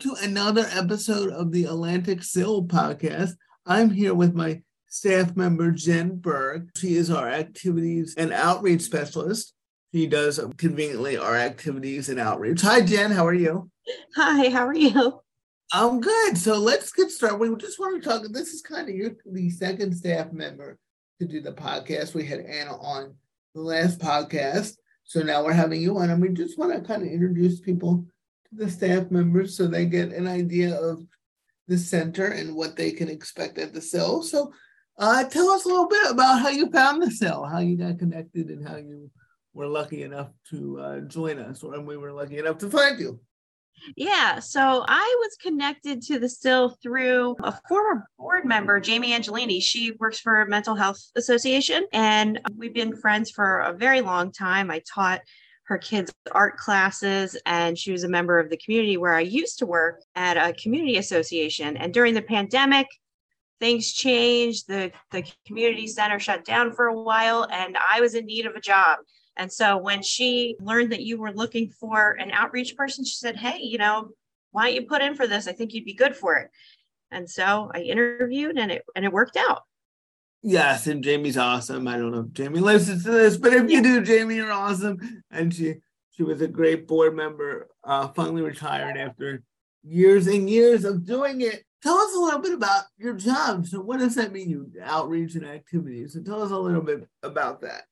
to another episode of the Atlantic SIL podcast. I'm here with my staff member, Jen Burke. She is our activities and outreach specialist. She does conveniently our activities and outreach. Hi, Jen. How are you? Hi, how are you? I'm good. So let's get started. We just want to talk. This is kind of your the second staff member to do the podcast. We had Anna on the last podcast. So now we're having you on, and we just want to kind of introduce people the staff members so they get an idea of the center and what they can expect at the SIL. So uh, tell us a little bit about how you found the SIL, how you got connected, and how you were lucky enough to uh, join us, or we were lucky enough to find you. Yeah, so I was connected to the SIL through a former board member, Jamie Angelini. She works for a Mental Health Association, and we've been friends for a very long time. I taught her kids' art classes, and she was a member of the community where I used to work at a community association. And during the pandemic, things changed. The, the community center shut down for a while, and I was in need of a job. And so when she learned that you were looking for an outreach person, she said, Hey, you know, why don't you put in for this? I think you'd be good for it. And so I interviewed and it and it worked out. Yes, and Jamie's awesome. I don't know if Jamie listens to this, but if you do, Jamie, you're awesome. And she she was a great board member, uh, finally retired after years and years of doing it. Tell us a little bit about your job. So what does that mean, you outreach and activities? So tell us a little bit about that.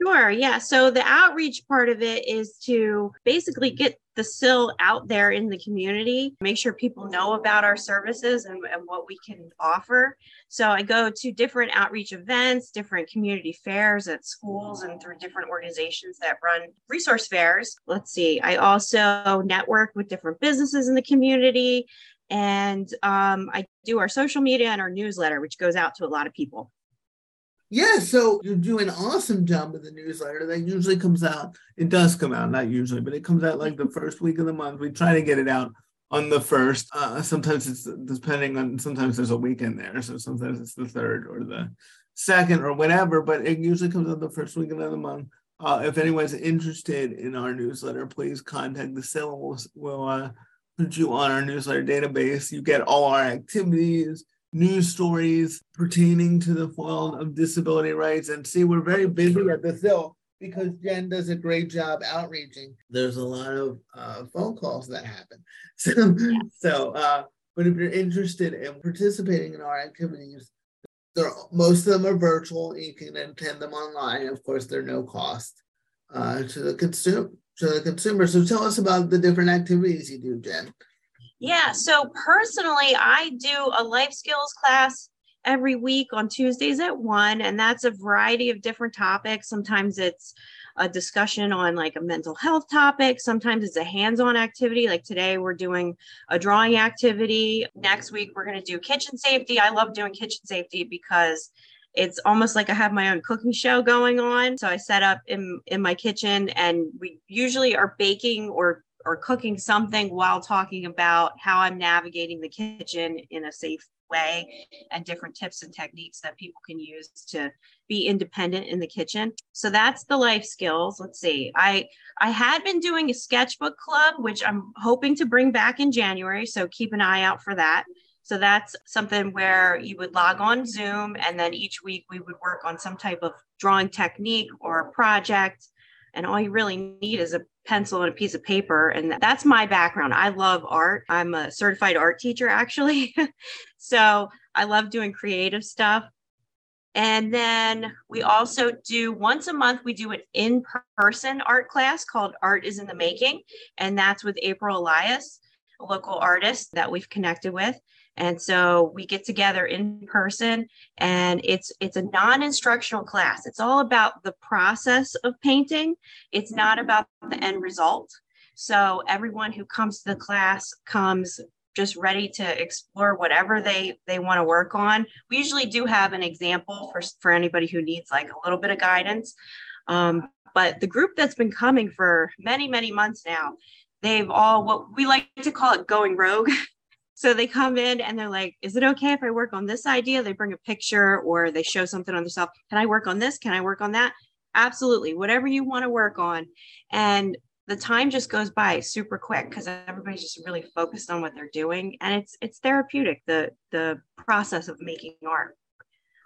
Sure. Yeah. So the outreach part of it is to basically get the SIL out there in the community, make sure people know about our services and, and, what we can offer. So I go to different outreach events, different community fairs at schools and through different organizations that run resource fairs. Let's see. I also network with different businesses in the community. And um, I do our social media and our newsletter, which goes out to a lot of people. Yeah, so you do an awesome job with the newsletter. That usually comes out. It does come out, not usually, but it comes out like the first week of the month. We try to get it out on the first. Uh, sometimes it's depending on. Sometimes there's a weekend there, so sometimes it's the third or the second or whatever. But it usually comes out the first weekend of the month. Uh, if anyone's interested in our newsletter, please contact the SIL. We'll, we'll uh, put you on our newsletter database. You get all our activities news stories pertaining to the field of disability rights. And see, we're very busy at the SIL because Jen does a great job outreaching. There's a lot of uh, phone calls that happen. So, so uh, but if you're interested in participating in our activities, most of them are virtual. You can attend them online. Of course, they're no cost uh, to the consumer. To the consumer. So tell us about the different activities you do, Jen. Yeah. So personally, I do a life skills class every week on Tuesdays at one, and that's a variety of different topics. Sometimes it's a discussion on like a mental health topic. Sometimes it's a hands on activity. Like today, we're doing a drawing activity. Next week, we're going to do kitchen safety. I love doing kitchen safety because it's almost like I have my own cooking show going on. So I set up in in my kitchen and we usually are baking or or cooking something while talking about how I'm navigating the kitchen in a safe way and different tips and techniques that people can use to be independent in the kitchen. So that's the life skills. Let's see. I I had been doing a sketchbook club which I'm hoping to bring back in January, so keep an eye out for that. So that's something where you would log on Zoom and then each week we would work on some type of drawing technique or a project and all you really need is a pencil and a piece of paper and that's my background. I love art. I'm a certified art teacher actually. So i love doing creative stuff. And then we also do once a month we do an in-person art class called art is in the making and that's with april elias a local artist that we've connected with and so we get together in person and it's it's a non-instructional class. It's all about the process of painting. It's not about the end result. So everyone who comes to the class comes just ready to explore whatever they they want to work on. We usually do have an example for for anybody who needs like a little bit of guidance. Um, but the group that's been coming for many many months now they've all what we like to call it going rogue So they come in and they're like, is it okay if I work on this idea? They bring a picture or they show something on themselves. Can I work on this? Can I work on that? Absolutely. Whatever you want to work on. And the time just goes by super quick because everybody's just really focused on what they're doing and it's it's therapeutic the the process of making art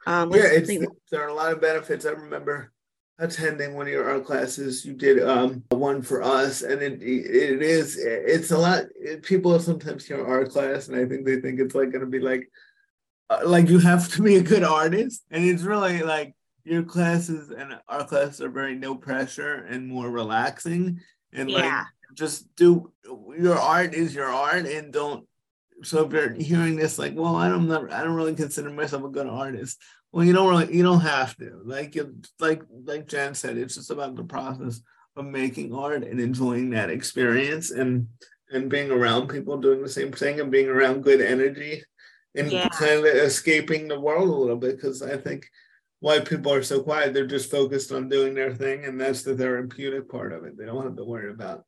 um, yeah it's, there are a lot of benefits i remember attending one of your art classes you did um, one for us and it it is it's a lot it, people sometimes hear art class and i think they think it's like going to be like uh, like you have to be a good artist and it's really like your classes and our classes are very no pressure and more relaxing and yeah. like just do your art is your art and don't so if you're hearing this like well i don't i don't really consider myself a good artist well you don't really you don't have to like you like like jan said it's just about the process of making art and enjoying that experience and and being around people doing the same thing and being around good energy and yeah. kind of escaping the world a little bit because i think why people are so quiet. They're just focused on doing their thing, and that's the therapeutic part of it. They don't have to worry about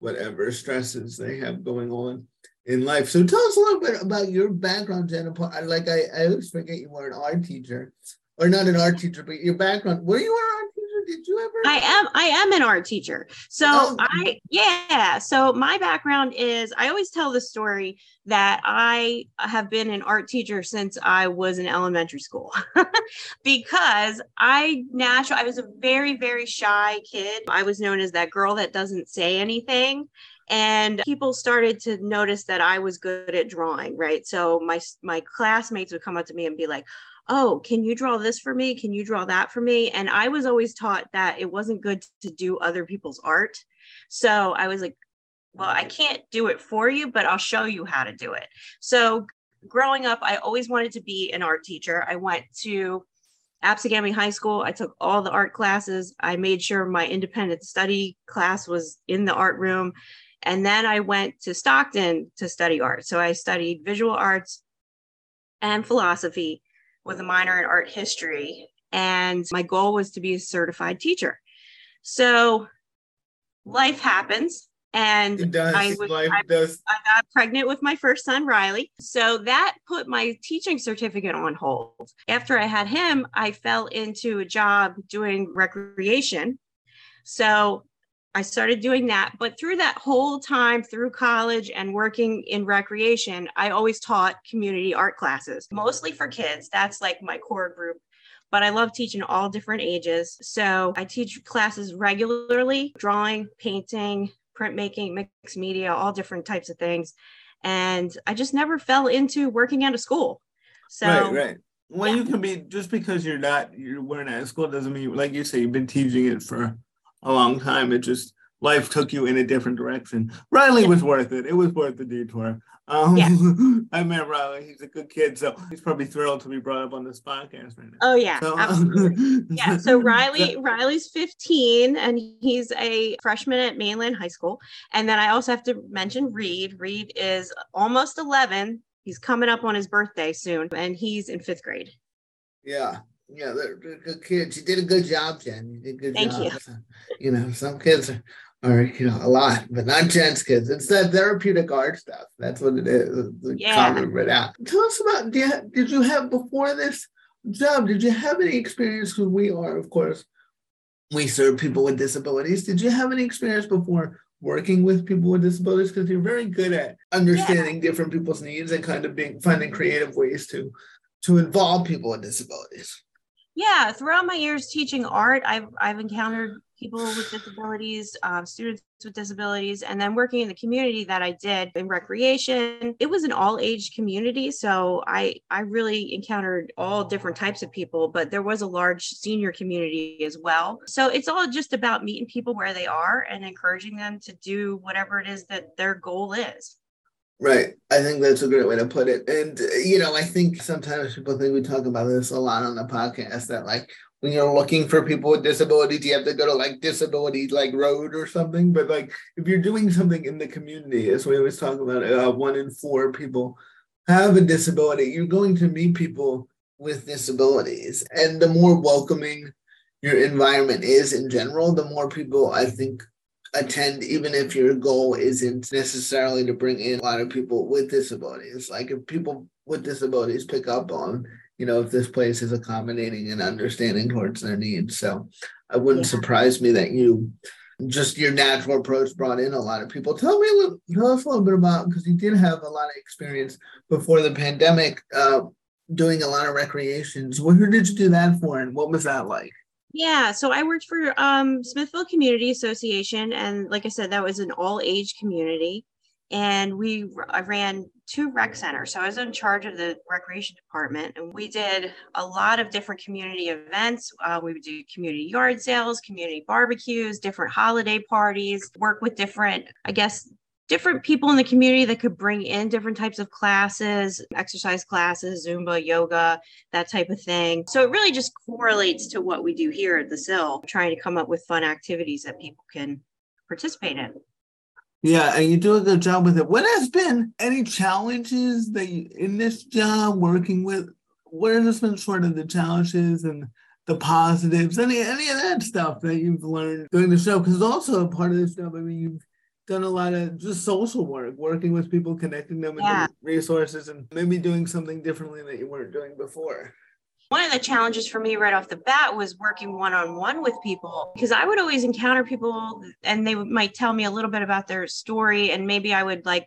whatever stresses they have going on in life. So tell us a little bit about your background, Jennifer. Like I, I always forget you were an art teacher, or not an art teacher, but your background. Were you an art teacher? did you ever? I am. I am an art teacher. So oh. I yeah. So my background is. I always tell the story that I have been an art teacher since I was in elementary school, because I naturally I was a very very shy kid. I was known as that girl that doesn't say anything and people started to notice that I was good at drawing, right? So my my classmates would come up to me and be like, oh, can you draw this for me? Can you draw that for me? And I was always taught that it wasn't good to do other people's art. So I was like, well, I can't do it for you, but I'll show you how to do it. So growing up, I always wanted to be an art teacher. I went to Absegami High School. I took all the art classes. I made sure my independent study class was in the art room. And then I went to Stockton to study art. So I studied visual arts and philosophy with a minor in art history. And my goal was to be a certified teacher. So life happens. And it does. I, was, life I, does. I got pregnant with my first son, Riley. So that put my teaching certificate on hold. After I had him, I fell into a job doing recreation. So I started doing that. But through that whole time, through college and working in recreation, I always taught community art classes, mostly for kids. That's like my core group. But I love teaching all different ages. So I teach classes regularly drawing, painting, printmaking, mixed media, all different types of things. And I just never fell into working at a school. So, right, right. Well, yeah. you can be just because you're not you're wearing at school doesn't mean like you say you've been teaching it for a long time. It just life took you in a different direction. Riley was worth it. It was worth the detour. Um, yeah. I met Riley. He's a good kid, so he's probably thrilled to be brought up on this podcast right now. Oh yeah, so, absolutely. yeah. So Riley, Riley's 15, and he's a freshman at Mainland High School. And then I also have to mention Reed. Reed is almost 11. He's coming up on his birthday soon, and he's in fifth grade. Yeah, yeah, they're, they're, good kids. You did a good job, Jen. You did a good Thank job. you. You know, some kids are, are, you know, a lot, but not Jen's kids. It's that therapeutic art stuff. That's what it is. The yeah. right out. Tell us about did you, did you have before this job? Did you have any experience? Because we are, of course, we serve people with disabilities. Did you have any experience before working with people with disabilities? Because you're very good at understanding yeah. different people's needs and kind of being finding creative ways to to involve people with disabilities yeah throughout my years teaching art i've i've encountered people with disabilities uh, students with disabilities and then working in the community that i did in recreation it was an all age community so i i really encountered all different types of people but there was a large senior community as well. So it's all just about meeting people where they are and encouraging them to do whatever it is that their goal is Right. I think that's a great way to put it. And, you know, I think sometimes people think we talk about this a lot on the podcast that, like, when you're looking for people with disabilities, you have to go to like disability like road or something. But like if you're doing something in the community, as we always talk about, uh, one in four people have a disability. You're going to meet people with disabilities, and the more welcoming your environment is in general, the more people I think attend, even if your goal isn't necessarily to bring in a lot of people with disabilities. Like if people with disabilities pick up on, you know, if this place is accommodating and understanding towards their needs. So it wouldn't yeah. surprise me that you just your natural approach brought in a lot of people. Tell me a little, tell us a little bit about because you did have a lot of experience before the pandemic, uh, doing a lot of recreations. What who did you do that for, and what was that like? Yeah, so I worked for um, Smithville Community Association, and like I said, that was an all age community and we I ran two rec centers. So I was in charge of the recreation department, and we did a lot of different community events. Uh, we would do community yard sales, community barbecues, different holiday parties, work with different, I guess, different people in the community that could bring in different types of classes, exercise classes, Zumba, yoga, that type of thing. So it really just correlates to what we do here at the SIL, trying to come up with fun activities that people can participate in. Yeah, and you do a good job with it. What has been any challenges that you, in this job working with? What has been sort of the challenges and the positives? Any any of that stuff that you've learned during the show? Because also a part of this job, I mean, you've done a lot of just social work, working with people, connecting them with yeah. resources, and maybe doing something differently that you weren't doing before one of the challenges for me right off the bat was working one on one with people because I would always encounter people and they might tell me a little bit about their story and maybe I would like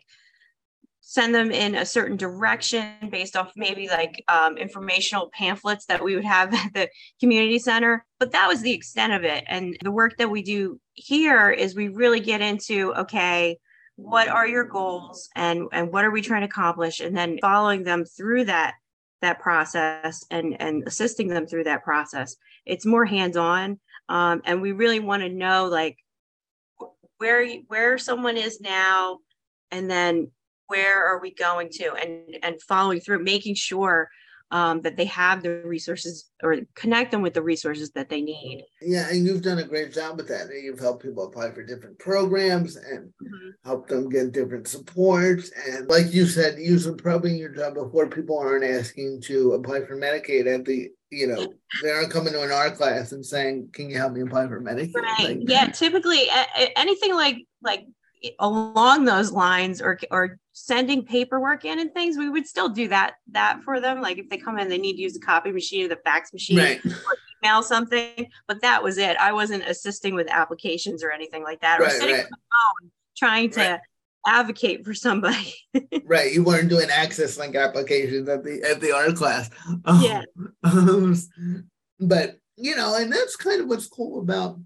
send them in a certain direction based off maybe like um, informational pamphlets that we would have at the community center but that was the extent of it and the work that we do here is we really get into okay what are your goals and and what are we trying to accomplish? And then following them through that that process and and assisting them through that process it's more hands-on. Um, and we really want to know like where where someone is now and then where are we going to? And and following through making sure um, that they have the resources or connect them with the resources that they need. Yeah, and you've done a great job with that. You've helped people apply for different programs and mm-hmm. help them get different supports. And like you said, probably in your job before people aren't asking to apply for Medicaid at the you know they aren't coming to an art class and saying can you help me apply for medicaid right. Like, yeah typically anything like like along those lines or or sending paperwork in and things we would still do that that for them. Like if they come in they need to use the copy machine or the fax machine right. or email something but that was it. I wasn't assisting with applications or anything like that right, or sitting right. on the phone trying to advocate for somebody. Right you weren't doing access link applications at the at the art class. Um, yeah. Um, but you know and that's kind of what's cool about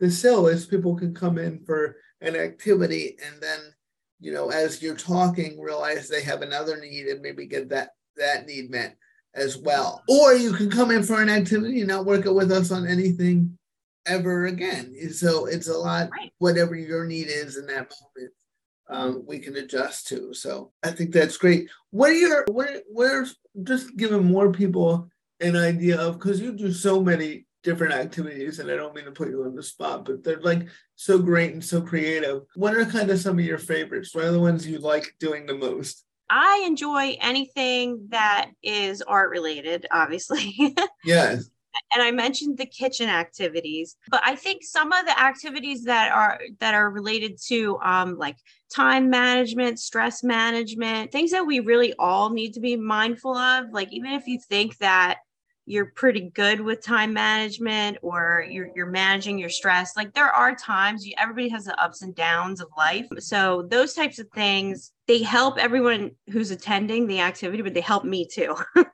the SIL is people can come in for an activity and then you know as you're talking realize they have another need and maybe get that that need met as well. Or you can come in for an activity and not work it with us on anything ever again. So it's a lot right. whatever your need is in that moment um, we can adjust to. So i think that's great. What are your what where's just giving more people an idea of because you do so many different activities and i don't mean to put you on the spot but they're like so great and so creative. What are kind of some of your favorites? What are the ones you like doing the most? I enjoy anything that is art related obviously. Yes. And i mentioned the kitchen activities but i think some of the activities that are that are related to um like time management stress management things that we really all need to be mindful of. Like even if you think that you're pretty good with time management or you're, you're managing your stress like there are times you, everybody has the ups and downs of life. So those types of things they help everyone who's attending the activity but they help me too.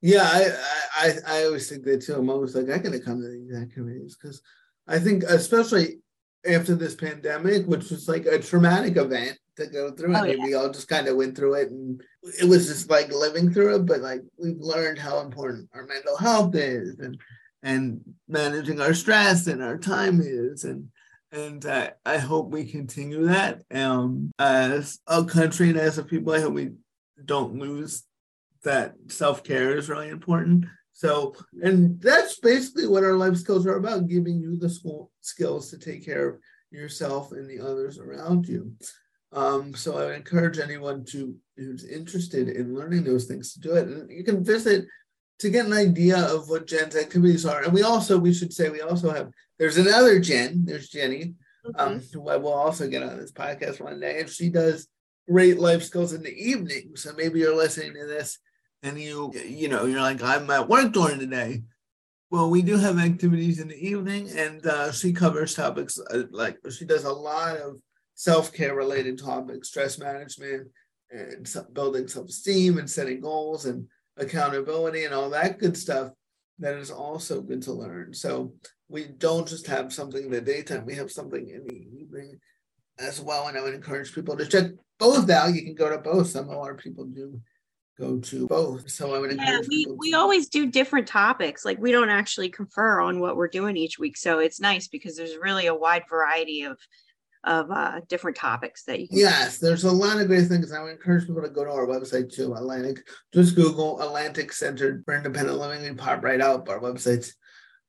Yeah I, I i always think that too. I'm always like i gotta come to these activities because i think especially after this pandemic which was like a traumatic event to go through oh, it. Yeah. We all just kind of went through it and it was just like living through it, but like we've learned how important our mental health is and and managing our stress and our time is and and uh, I hope we continue that um, as a country and as a people. I hope we don't lose that self care is really important. So, and that's basically what our life skills are about giving you the school skills to take care of yourself and the others around you. Um, so I would encourage anyone to who's interested in learning those things to do it. And you can visit to get an idea of what Jen's activities are. And we also, we should say, we also have, there's another Jen, there's Jenny, mm-hmm. um, who I will also get on this podcast one day. And she does great life skills in the evening. So maybe you're listening to this and you, you know, you're like, I'm at work during the day. Well, we do have activities in the evening, and uh, she covers topics uh, like she does a lot of self care related topics, stress management, and building self esteem, and setting goals, and accountability, and all that good stuff. That is also good to learn. So we don't just have something in the daytime; we have something in the evening as well. And I would encourage people to check both out. You can go to both. Some of our people do go to both. So I would encourage yeah, we, we always do different topics. Like we don't actually confer on what we're doing each week. So it's nice because there's really a wide variety of of uh, different topics that you can yes there's a lot of great things. I would encourage people to go to our website too atlantic. Just google atlantic center for independent living and pop right up. Our website's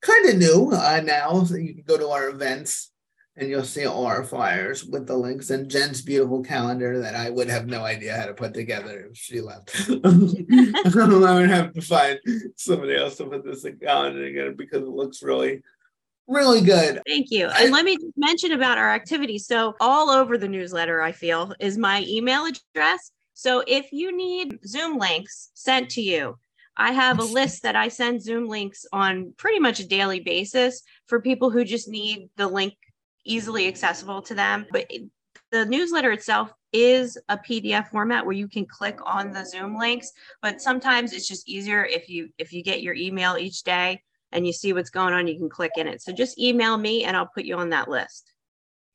kind of new uh, now so you can go to our events and you'll see all our flyers with the links. And Jen's beautiful calendar that I would have no idea how to put together if she left. I would have to find somebody else to put this calendar together because it looks really, really good. Thank you. And let me mention about our activities. So all over the newsletter, I feel, is my email address. So if you need Zoom links sent to you, I have a list that I send Zoom links on pretty much a daily basis for people who just need the link easily accessible to them. But the newsletter itself is a PDF format where you can click on the Zoom links, but sometimes it's just easier if you if you get your email each day and you see what's going on, you can click in it. So just email me and I'll put you on that list.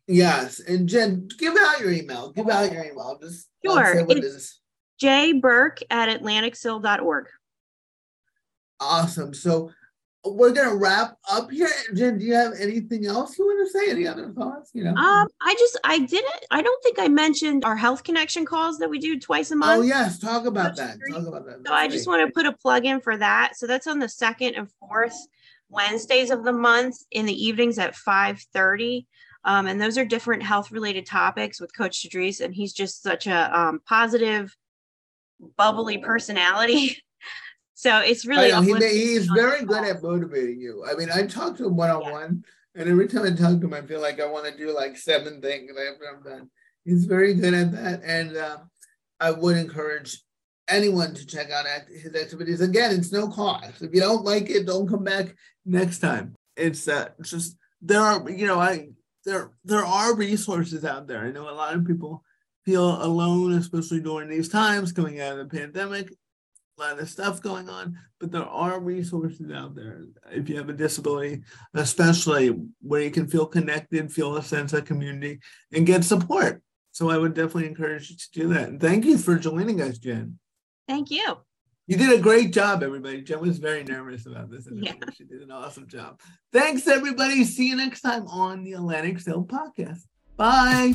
Yes. And Jen, give out your email. Give out your email. Just sure. It's J Burke at atlanticsil.org. Awesome. So we're gonna wrap up here. Jen, do you have anything else you want to say? Any other thoughts? You know, um, I just I didn't. I don't think I mentioned our health connection calls that we do twice a month. Oh yes, talk about that. Talk about that. That's so I just want to put a plug in for that. So that's on the second and fourth Wednesdays of the month in the evenings at five thirty. Um, and those are different health related topics with Coach Tadris, and he's just such a um, positive, bubbly personality. So it's really he, he's very good at motivating you. I mean, I talk to him one on one, and every time I talk to him, I feel like I want to do like seven things after I'm done. He's very good at that, and uh, I would encourage anyone to check out his activities. Again, it's no cost. If you don't like it, don't come back next time. It's uh, just there are you know I there there are resources out there. I know a lot of people feel alone, especially during these times coming out of the pandemic a lot of stuff going on, but there are resources out there if you have a disability, especially where you can feel connected, feel a sense of community, and get support. So I would definitely encourage you to do that. And thank you for joining us, Jen. Thank you. You did a great job, everybody. Jen was very nervous about this. Yeah. She did an awesome job. Thanks, everybody. See you next time on the Atlantic SIL podcast. Bye.